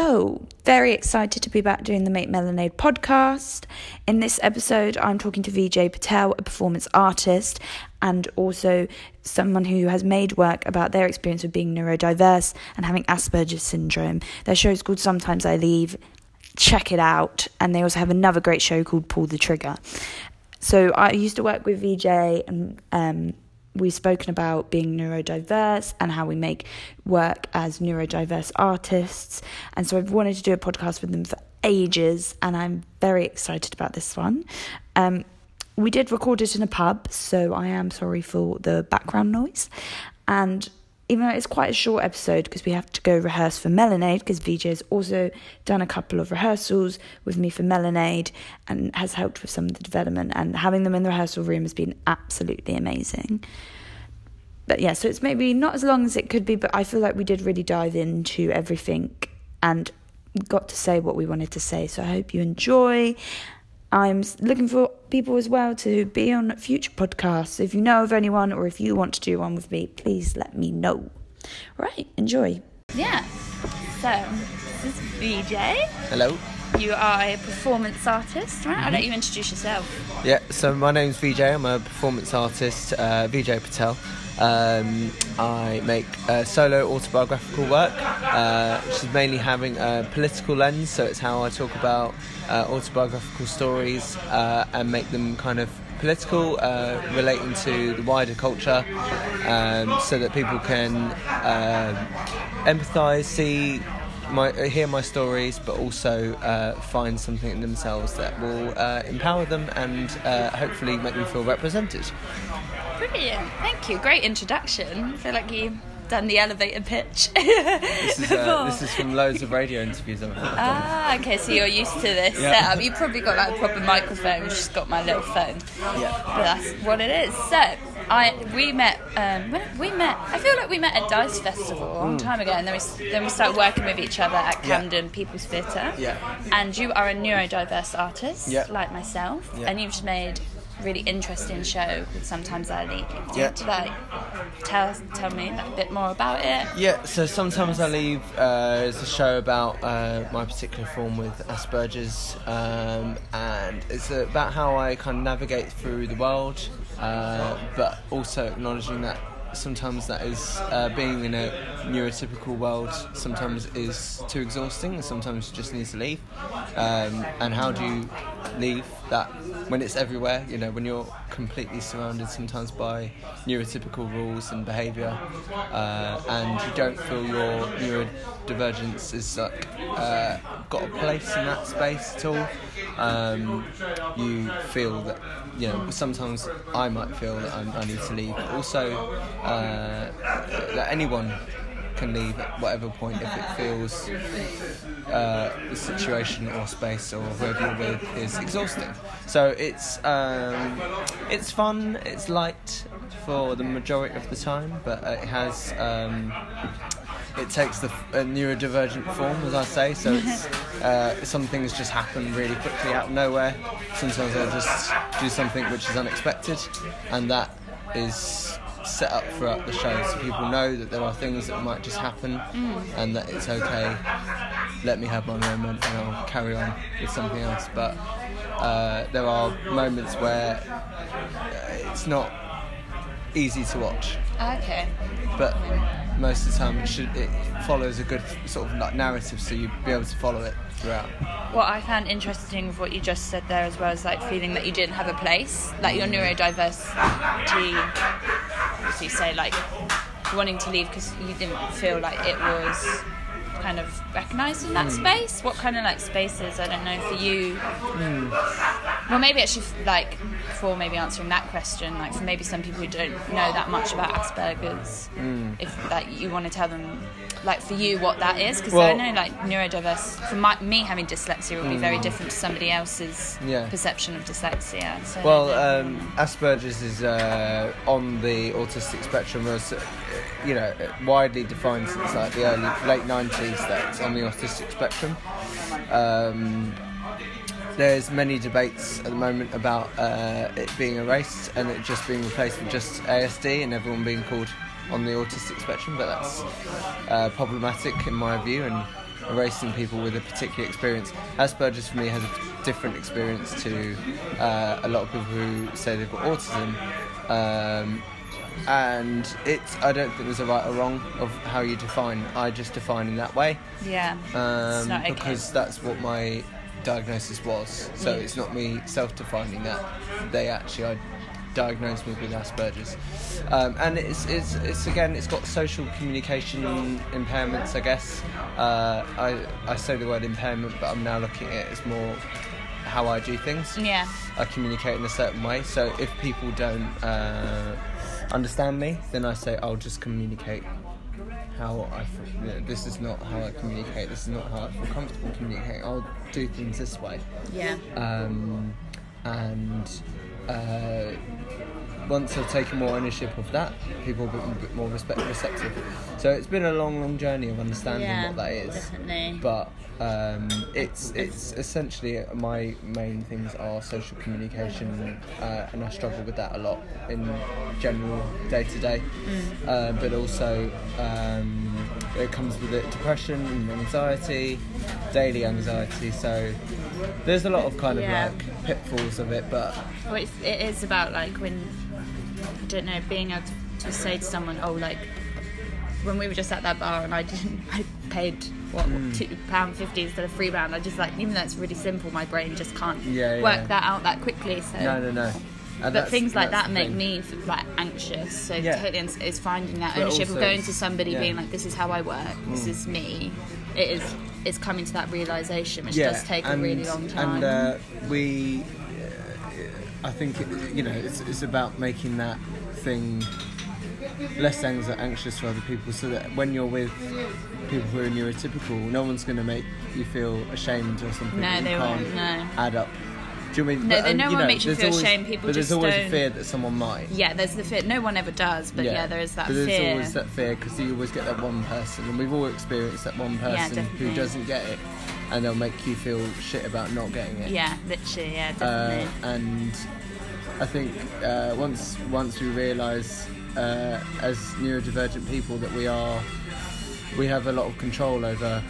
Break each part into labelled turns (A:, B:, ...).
A: Hello, very excited to be back doing the Make Melonade podcast. In this episode, I'm talking to Vijay Patel, a performance artist, and also someone who has made work about their experience of being neurodiverse and having Asperger's syndrome. Their show is called Sometimes I Leave. Check it out. And they also have another great show called Pull the Trigger. So I used to work with Vijay and um, we've spoken about being neurodiverse and how we make work as neurodiverse artists. And so I've wanted to do a podcast with them for ages, and I'm very excited about this one. Um, we did record it in a pub, so I am sorry for the background noise. And even though it's quite a short episode because we have to go rehearse for Melonade because VJ has also done a couple of rehearsals with me for Melonade and has helped with some of the development. And having them in the rehearsal room has been absolutely amazing. But yeah, so it's maybe not as long as it could be, but I feel like we did really dive into everything and got to say what we wanted to say. So I hope you enjoy. I'm looking for people as well to be on future podcasts. If you know of anyone or if you want to do one with me, please let me know. Right, enjoy. Yeah. So, this is VJ.
B: Hello.
A: You are a performance artist, right? I'll let you introduce yourself.
B: Yeah, so my name's VJ. I'm a performance artist, uh, VJ Patel. Um, I make uh, solo autobiographical work, uh, which is mainly having a political lens. So it's how I talk about uh, autobiographical stories uh, and make them kind of political, uh, relating to the wider culture, um, so that people can um, empathise, see my, hear my stories, but also uh, find something in themselves that will uh, empower them and uh, hopefully make them feel represented.
A: Brilliant. Thank you. Great introduction. I feel like you've done the elevator pitch.
B: This is, uh, this is from loads of radio interviews I've done.
A: Ah, okay, so you're used to this
B: Yeah.
A: setup. You've probably got like a proper microphone, which just got my little phone.
B: Yeah.
A: But that's what it is. So, I we met. Um, when we met. I feel like we met at Dice Festival a long time ago, and then we then we started working with each other at
B: Mm. Yeah.
A: Camden People's Theatre.
B: Yeah.
A: And you are a neurodiverse artist,
B: Yeah.
A: like myself,
B: Yeah.
A: and you've just made really interesting show Sometimes I Leave. Do you
B: Yeah.
A: want to like tell tell me like, a bit more about it?
B: Yeah, so sometimes I leave uh, is a show about uh, my particular form with Asperger's, um, and it's about how I kind of navigate through the world, uh, but also acknowledging that sometimes that is uh, being in a neurotypical world sometimes is too exhausting and sometimes you just need to leave um, and how do you leave that when it's everywhere you know when you're completely surrounded sometimes by neurotypical rules and behaviour uh, and you don't feel your neurodivergence is like uh, got a place in that space at all um, you feel that you know sometimes I might feel that I'm, I need to leave. But also uh, that anyone can leave at whatever point if it feels uh, the situation or space or whoever you're with is exhausting. So it's um, it's fun, it's light for the majority of the time, but it has um, it takes the a neurodivergent form, as I say. So it's uh, some things just happen really quickly out of nowhere. Sometimes I'll just do something which is unexpected, and that is set up throughout the show so people know that there are things that might just happen and that it's okay. Let me have my moment and I'll carry on with something else. But uh, there are moments where uh, it's not easy to watch.
A: Okay.
B: but most of the time it should it follows a good sort of like narrative so you'd be able to follow it throughout
A: What I found interesting with what you just said there as well is like feeling that you didn't have a place, like your neurodiversity. As you say, like wanting to leave because you didn't feel like it was kind of recognised in that
B: Hmm.
A: space. What kind of like spaces? I don't know for you.
B: Hmm.
A: Well, maybe actually, like before maybe answering that question, like for maybe some people who don't know that much about Asperger's,
B: Hmm.
A: if like you want to tell them, like for you, what that is, because
B: Well-
A: I know like neurodiverse. For my, me having dyslexia would be very different to somebody else's.
B: Yeah.
A: perception of dyslexia. So
B: Well, um, Asperger's is uh, on the autistic spectrum, was uh, you know widely defined since like the early late nineties. That's on the autistic spectrum. Um, there's many debates at the moment about uh, it being erased and it just being replaced with just ASD and everyone being called on the autistic spectrum, but that's uh, problematic in my view and erasing people with a particular experience. Asperger's for me has a different experience to uh, a lot of people who say they've got autism. Um, and it's I don't think there's a right or wrong of how you define. I just define in that way
A: Yeah.
B: um,
A: okay.
B: because that's what my diagnosis was. So
A: Yeah.
B: it's not me self-defining that. They actually I diagnosed me with Asperger's, um, and it's, it's it's again it's got social communication impairments. I guess uh, I I say the word impairment, but I'm now looking at it as more how I do things.
A: Yeah.
B: I communicate in a certain way. So if people don't uh, understand me, then I say I'll just communicate how I feel. You know, this is not how I communicate. This is not how I feel comfortable communicating. I'll do things this way.
A: Yeah.
B: Um, and uh, once I've taken more ownership of that, people will be a bit more respect- receptive. So it's been a long, long journey of understanding
A: Yeah,
B: what that is.
A: definitely.
B: But um, it's it's essentially my main things are social communication, uh, and I struggle with that a lot in general day to day.
A: Mm.
B: Uh, But also, um, it comes with it depression and anxiety, daily anxiety. So there's a lot of kind of
A: Yeah.
B: like pitfalls of it, but
A: Well, it's, it is about like when I don't know being able to, to say to someone, oh, like when we were just at that bar and I didn't, I paid what
B: Mm.
A: two pound fifty instead of three pound. I just like even though it's really simple, my brain just can't
B: Yeah, yeah.
A: work that out that quickly. So.
B: no, no, no. And
A: But things like that make
B: thing.
A: me like anxious. So
B: Yeah.
A: totally, it's, finding that
B: But
A: ownership
B: also
A: of going to somebody
B: yeah.
A: being like, "This is how I work. This
B: Mm.
A: is me." It is. It's coming to that realization, which
B: yeah,
A: does take
B: and,
A: a really long time.
B: And uh, we, uh, I think, it, you know, it's, it's about making that thing less anx- anxious for other people so that when you're with people who are neurotypical, no one's going to make you feel ashamed or something.
A: No,
B: you
A: they
B: can't
A: won't, no.
B: add up. Do you know I mean?
A: No,
B: But,
A: they- no one
B: know,
A: makes you feel
B: always-
A: shame, people
B: but
A: just
B: there's always
A: don't-
B: a fear that someone might.
A: yeah, there's the fear. No one ever does, but yeah, there is that
B: but there's
A: fear.
B: always that fear because you always get that one person, and we've all experienced that one person who doesn't get it, and they'll make you feel shit about not getting it.
A: Yeah, literally, yeah,
B: Uh,
A: definitely.
B: and I think uh, once once we realise uh, as neurodivergent people that we are we have a lot of control over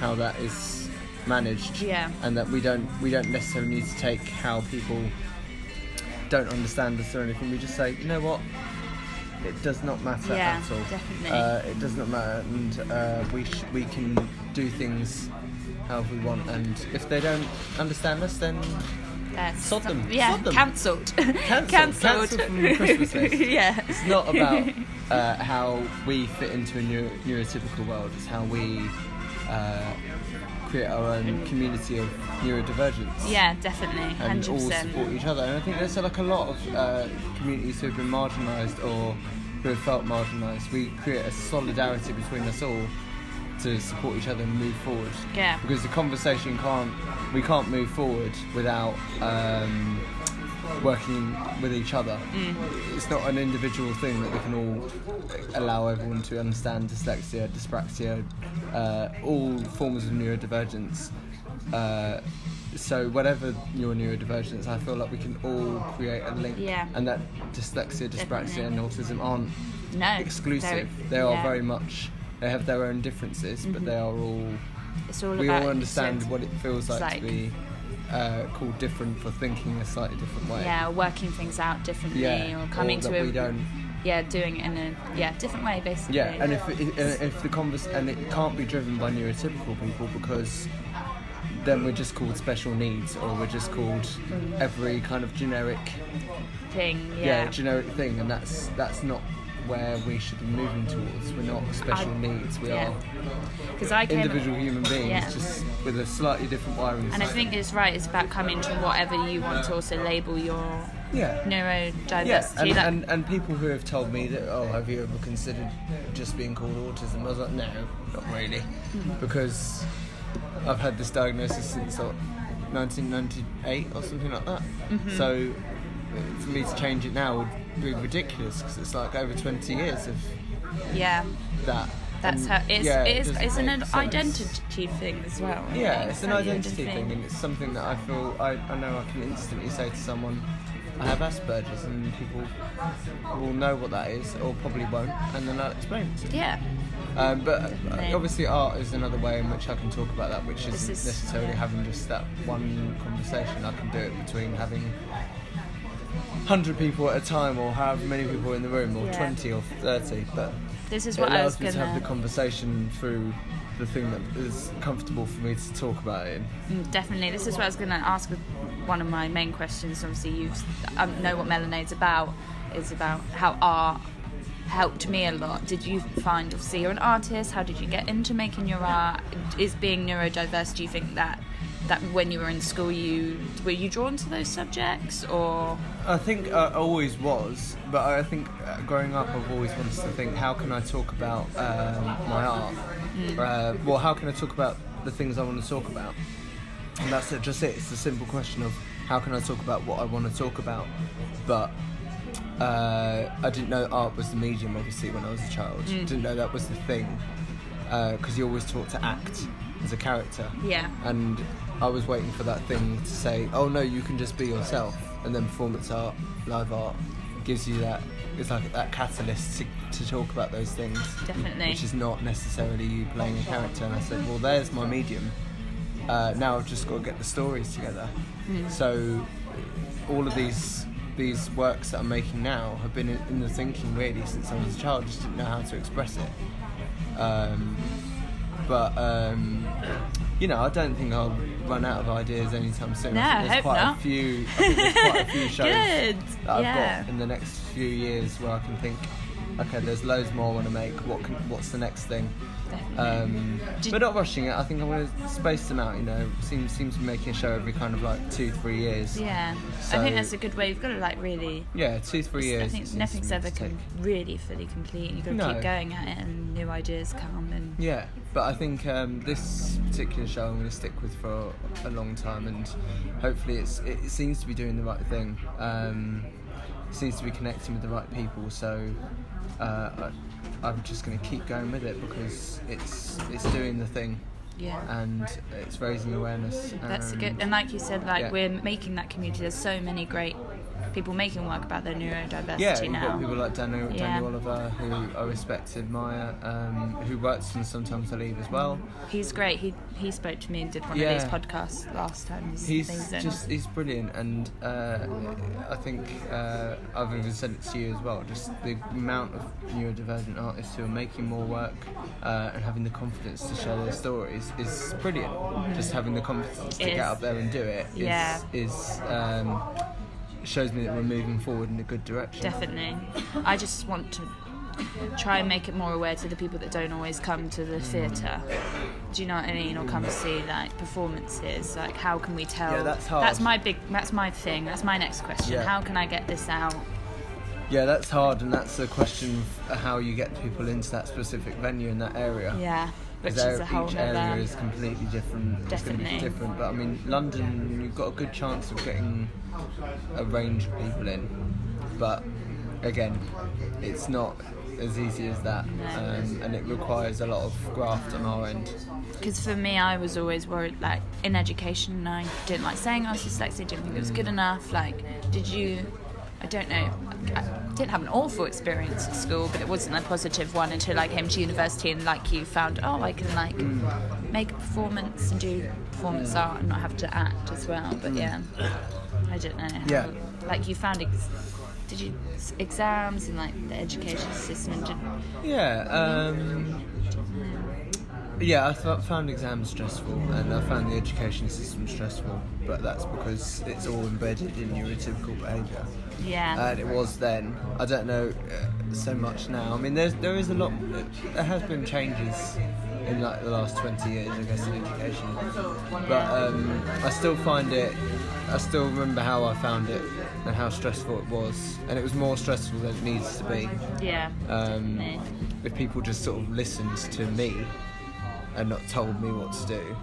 B: how that is managed
A: Yeah.
B: and that we don't we don't necessarily need to take how people don't understand us or anything we just say you know what it does not matter
A: Yeah,
B: at all
A: definitely.
B: uh, it does not matter and uh, we sh- we can do things however we want and if they don't understand us then
A: Uh,
B: sod them,
A: Yeah,
B: sod them.
A: cancelled.
B: Cancelled.
A: cancelled.
B: Cancelled from the Christmas list.
A: yeah.
B: It's not about uh, how we fit into a neuro- neurotypical world. It's how we uh, create our own community of neurodivergence.
A: Yeah, definitely,
B: And
A: hundred
B: all support each other. And I think there's like a lot of uh, communities who have been marginalised or who have felt marginalised. We create a solidarity between us all to support each other and move forward.
A: Yeah.
B: Because the conversation can't, we can't move forward without um, working with each other.
A: Mm.
B: It's not an individual thing that we can all allow everyone to understand dyslexia, dyspraxia, uh, all forms of neurodivergence. Uh, so whatever your neurodivergence, I feel like we can all create a link,
A: Yeah.
B: and that dyslexia, dyspraxia, and autism aren't
A: No.
B: exclusive. they are
A: yeah.
B: very much. They have their own differences, but they are all.
A: It's all
B: we
A: about
B: all understand what it feels like,
A: like-
B: to be uh, called different for thinking a slightly different way.
A: Yeah, working things out differently,
B: Yeah,
A: or coming
B: or
A: to a
B: we don't.
A: yeah, doing it in a yeah different way basically.
B: Yeah, and if it, if the convers and it can't be driven by neurotypical people because then we're just called special needs or we're just called every kind of generic
A: thing,
B: yeah,
A: yeah.
B: generic thing and that's that's not where we should be moving towards. We're not special
A: I-
B: needs. We
A: yeah.
B: are
A: Because I
B: individual human beings,
A: Yeah.
B: just with a slightly different wiring.
A: and I think it's right. It's about coming to whatever you want to also label your
B: yeah,
A: neurodiversity.
B: Yeah, and,
A: that-
B: and, and people who have told me that, oh, have you ever considered just being called autism? I was like, no, not really.
A: Mm-hmm.
B: Because I've had this diagnosis since like, 1998 or something like that.
A: Mm-hmm.
B: So uh, for me to change it now would be ridiculous because it's like over 20 years of
A: yeah,
B: that.
A: that's
B: And,
A: how it's.
B: yeah,
A: it is, it's an
B: sense.
A: identity thing as well.
B: Yeah,
A: think.
B: it's an identity thing, and it's something that I feel I, I know I can instantly say to someone, I have Asperger's, and people will know what that is, or probably won't, and then I'll explain it. to them.
A: Yeah.
B: Um, but uh,
A: Definitely.
B: obviously, art is another way in which I can talk about that, which isn't
A: is-
B: necessarily
A: yeah.
B: having just that one conversation. I can do it between having hundred people at a time, or however many people in the room, or
A: Yeah.
B: twenty or thirty. But
A: This is
B: it
A: what I was
B: allows me to have the conversation through the thing that is comfortable for me to talk about it.
A: Mm, Definitely. This is what I was going to ask with one of my main questions. Obviously, you um, know what Melonade's about. Is about how art helped me a lot. Did you find, obviously, you're an artist. How did you get into making your art? Is being neurodiverse? Do you think that that when you were in school, you were you drawn to those subjects, or
B: I think I always was, but I think uh, growing up, I've always wanted to think, how can I talk about um, my art? Uh, well, how can I talk about the things I want to talk about? And that's it, just it. It's the simple question of how can I talk about what I want to talk about? But uh, I didn't know art was the medium, obviously, when I was a child. Didn't know that was the thing, because you always taught to act as a character
A: yeah,
B: and I was waiting for that thing to say, "Oh no, you can just be yourself." And then performance art, live art, gives you that. It's like that catalyst to, to talk about those things,
A: definitely.
B: which is not necessarily you playing a character. And I said, "Well, there's my medium. Uh, now I've just got to get the stories together." So all of these these works that I'm making now have been in, in the thinking really since I was a child. Just didn't know how to express it. Um, but um, you know, I don't think I'll run out of ideas anytime soon.
A: No,
B: I think there's
A: hope
B: quite
A: not.
B: a few. I think there's quite a few shows
A: Good.
B: that I've
A: Yeah.
B: got in the next few years where I can think, okay, there's loads more I want to make. What can, what's the next thing? Um,
A: Did-
B: but not rushing it. I think I want to space them out. You know, seems seems to be making a show every kind of like two, three years.
A: Yeah, I think that's a good way. You've got to like really
B: Yeah, two, three years.
A: I think nothing's ever com- really fully complete. You've got to
B: No.
A: keep going at it, and new ideas come. And
B: Yeah, but I think um, this particular show I'm going to stick with for a long time, and hopefully it's it seems to be doing the right thing. Um, it seems to be connecting with the right people, so uh, I, I'm just going to keep going with it because it's it's doing the thing
A: yeah,
B: and it's raising awareness.
A: that's good. And like you said, like
B: yeah.
A: we're making that community. There's so many great people making work about their neurodiversity
B: Yeah, you've
A: now.
B: got people like Daniel,
A: Yeah.
B: Daniel Oliver, who I respect, admire, um, who works in Sometimes I Leave as well.
A: He's great. He he spoke to me and did one
B: Yeah.
A: of these podcasts last time. He's,
B: He's just he's brilliant, and uh, I think uh, I've even said it to you as well. Just the amount of neurodivergent artists who are making more work uh, and having the confidence to share their stories is brilliant. Just having the confidence to get up there and do it is
A: Yeah.
B: is um, shows me that we're moving forward in a good direction.
A: Definitely. I just want to try and make it more aware to the people that don't always come to the theatre. Do you know what I mean? Or come see like performances. Like how can we tell?
B: Yeah, that's hard.
A: That's my big. That's my thing. That's my next question.
B: Yeah.
A: How can I get this out?
B: Yeah, that's hard, and that's the question of how you get people into that specific venue in that area.
A: Yeah, which is a whole
B: each area is completely different. It's going to be
A: Definitely.
B: different, but I mean, London, you've got a good chance of getting a range of people in. But again, it's not as easy as that, um, and it requires a lot of graft on our end.
A: Because for me, I was always worried, like in education, I didn't like saying I was dyslexic, didn't think it was good
B: Mm.
A: enough. Like, did you? I don't know. I didn't have an awful experience at school, but it wasn't a positive one until I came to university and, like you, found oh, I can like
B: Mm.
A: make a performance and do performance art and not have to act as well. But yeah, I don't know. how-
B: Mm. Yeah.
A: Like you found. Ex- did you exams and like the education system? and Did,
B: Yeah. Um, yeah, I found exams stressful, and I found the education system stressful. But that's because it's all embedded in neurotypical behaviour.
A: Yeah.
B: and it was then. I don't know uh, so much now. I mean, there's there is a lot. There has been changes in like the last twenty years, I guess, in education. But um, I still find it. I still remember how I found it and how stressful it was, and it was more stressful than it needs to be.
A: yeah.
B: Um, if people just sort of listened to me and not told me what to do.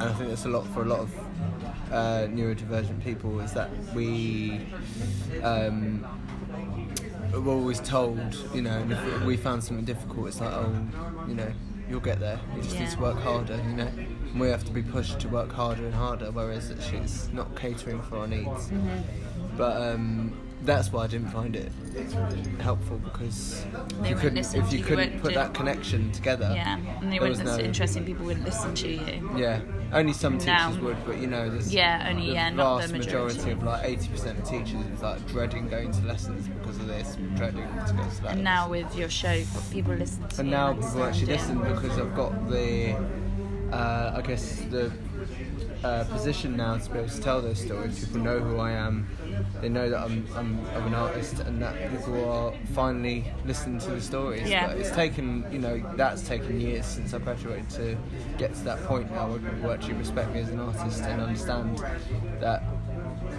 B: And I think that's a lot for a lot of uh, neurodivergent people is that we um, we're always told, you know, and if we found something difficult, it's like, oh, you know, you'll get there. You just need to work harder, you know. And we have to be pushed to work harder and harder, whereas it's not catering for our needs. but um, that's why I didn't find it helpful because
A: They
B: you couldn't if you
A: you,
B: couldn't put that connection together.
A: Yeah, and they wouldn't listen.
B: no-
A: Interesting people wouldn't listen to you.
B: Yeah, only some teachers
A: Now-
B: would, but you know, there's
A: Yeah, only-
B: the
A: yeah, not the
B: vast
A: majority.
B: of like 80% of teachers is like dreading going to lessons because of this, dreading to go to that.
A: And now with your show, people listen to
B: and now people actually listen because I've got the, uh, I guess the uh, position now to be able to tell those stories. People know who I am. They know that I'm, I'm, I'm an artist, and that people are finally listening to the stories.
A: Yeah.
B: But it's taken, you know, that's taken years since I graduated to get to that point now where people actually respect me as an artist and understand that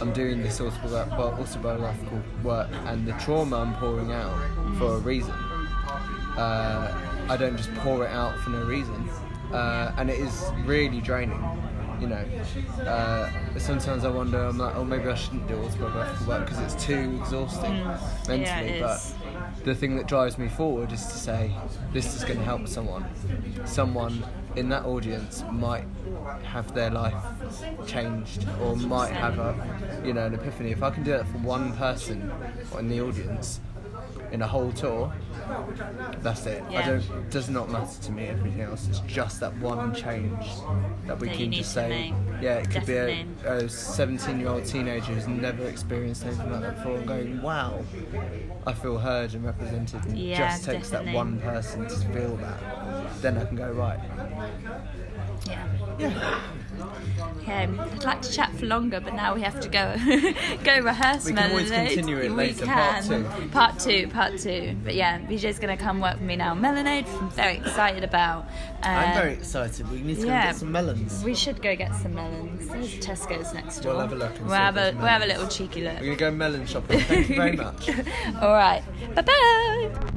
B: I'm doing this autobiographical work and the trauma I'm pouring out for a reason. Uh, I don't just pour it out for no reason, uh, and it is really draining. You know, uh, sometimes I wonder. I'm like, oh, maybe I shouldn't do autobiographical work because it's too exhausting mentally.
A: Mm. Yeah,
B: but
A: is.
B: the thing that drives me forward is to say this is going to help someone. Someone in that audience might have their life changed or might have a, you know, an epiphany. If I can do that for one person in the audience in a whole tour, that's it. I don't. It does not matter to me everything else. It's just that one change that we
A: That
B: can just say. Yeah, it could
A: Definitely.
B: be a, a 17-year-old teenager who's never experienced anything like that before, and going, "Wow, I feel heard and represented." And it
A: Yeah,
B: just takes
A: definitely.
B: that one person to feel that. Then I can go right.
A: Yeah.
B: Yeah.
A: Okay, I'd like to chat for longer, but now we have to go go rehearse.
B: We can always continue it
A: We
B: later, part
A: can.
B: two.
A: Part two, part two. But yeah, VJ's going to come work with me now. Melonade, I'm very excited about.
B: I'm
A: Uh,
B: very excited. We need to go
A: yeah.
B: get some melons.
A: We should go get some melons. There's Tesco's next door.
B: We'll have a look and
A: We'll
B: see
A: have a we'll have a little cheeky look.
B: We're gonna go melon shopping. Thank you very much.
A: All right. Bye bye.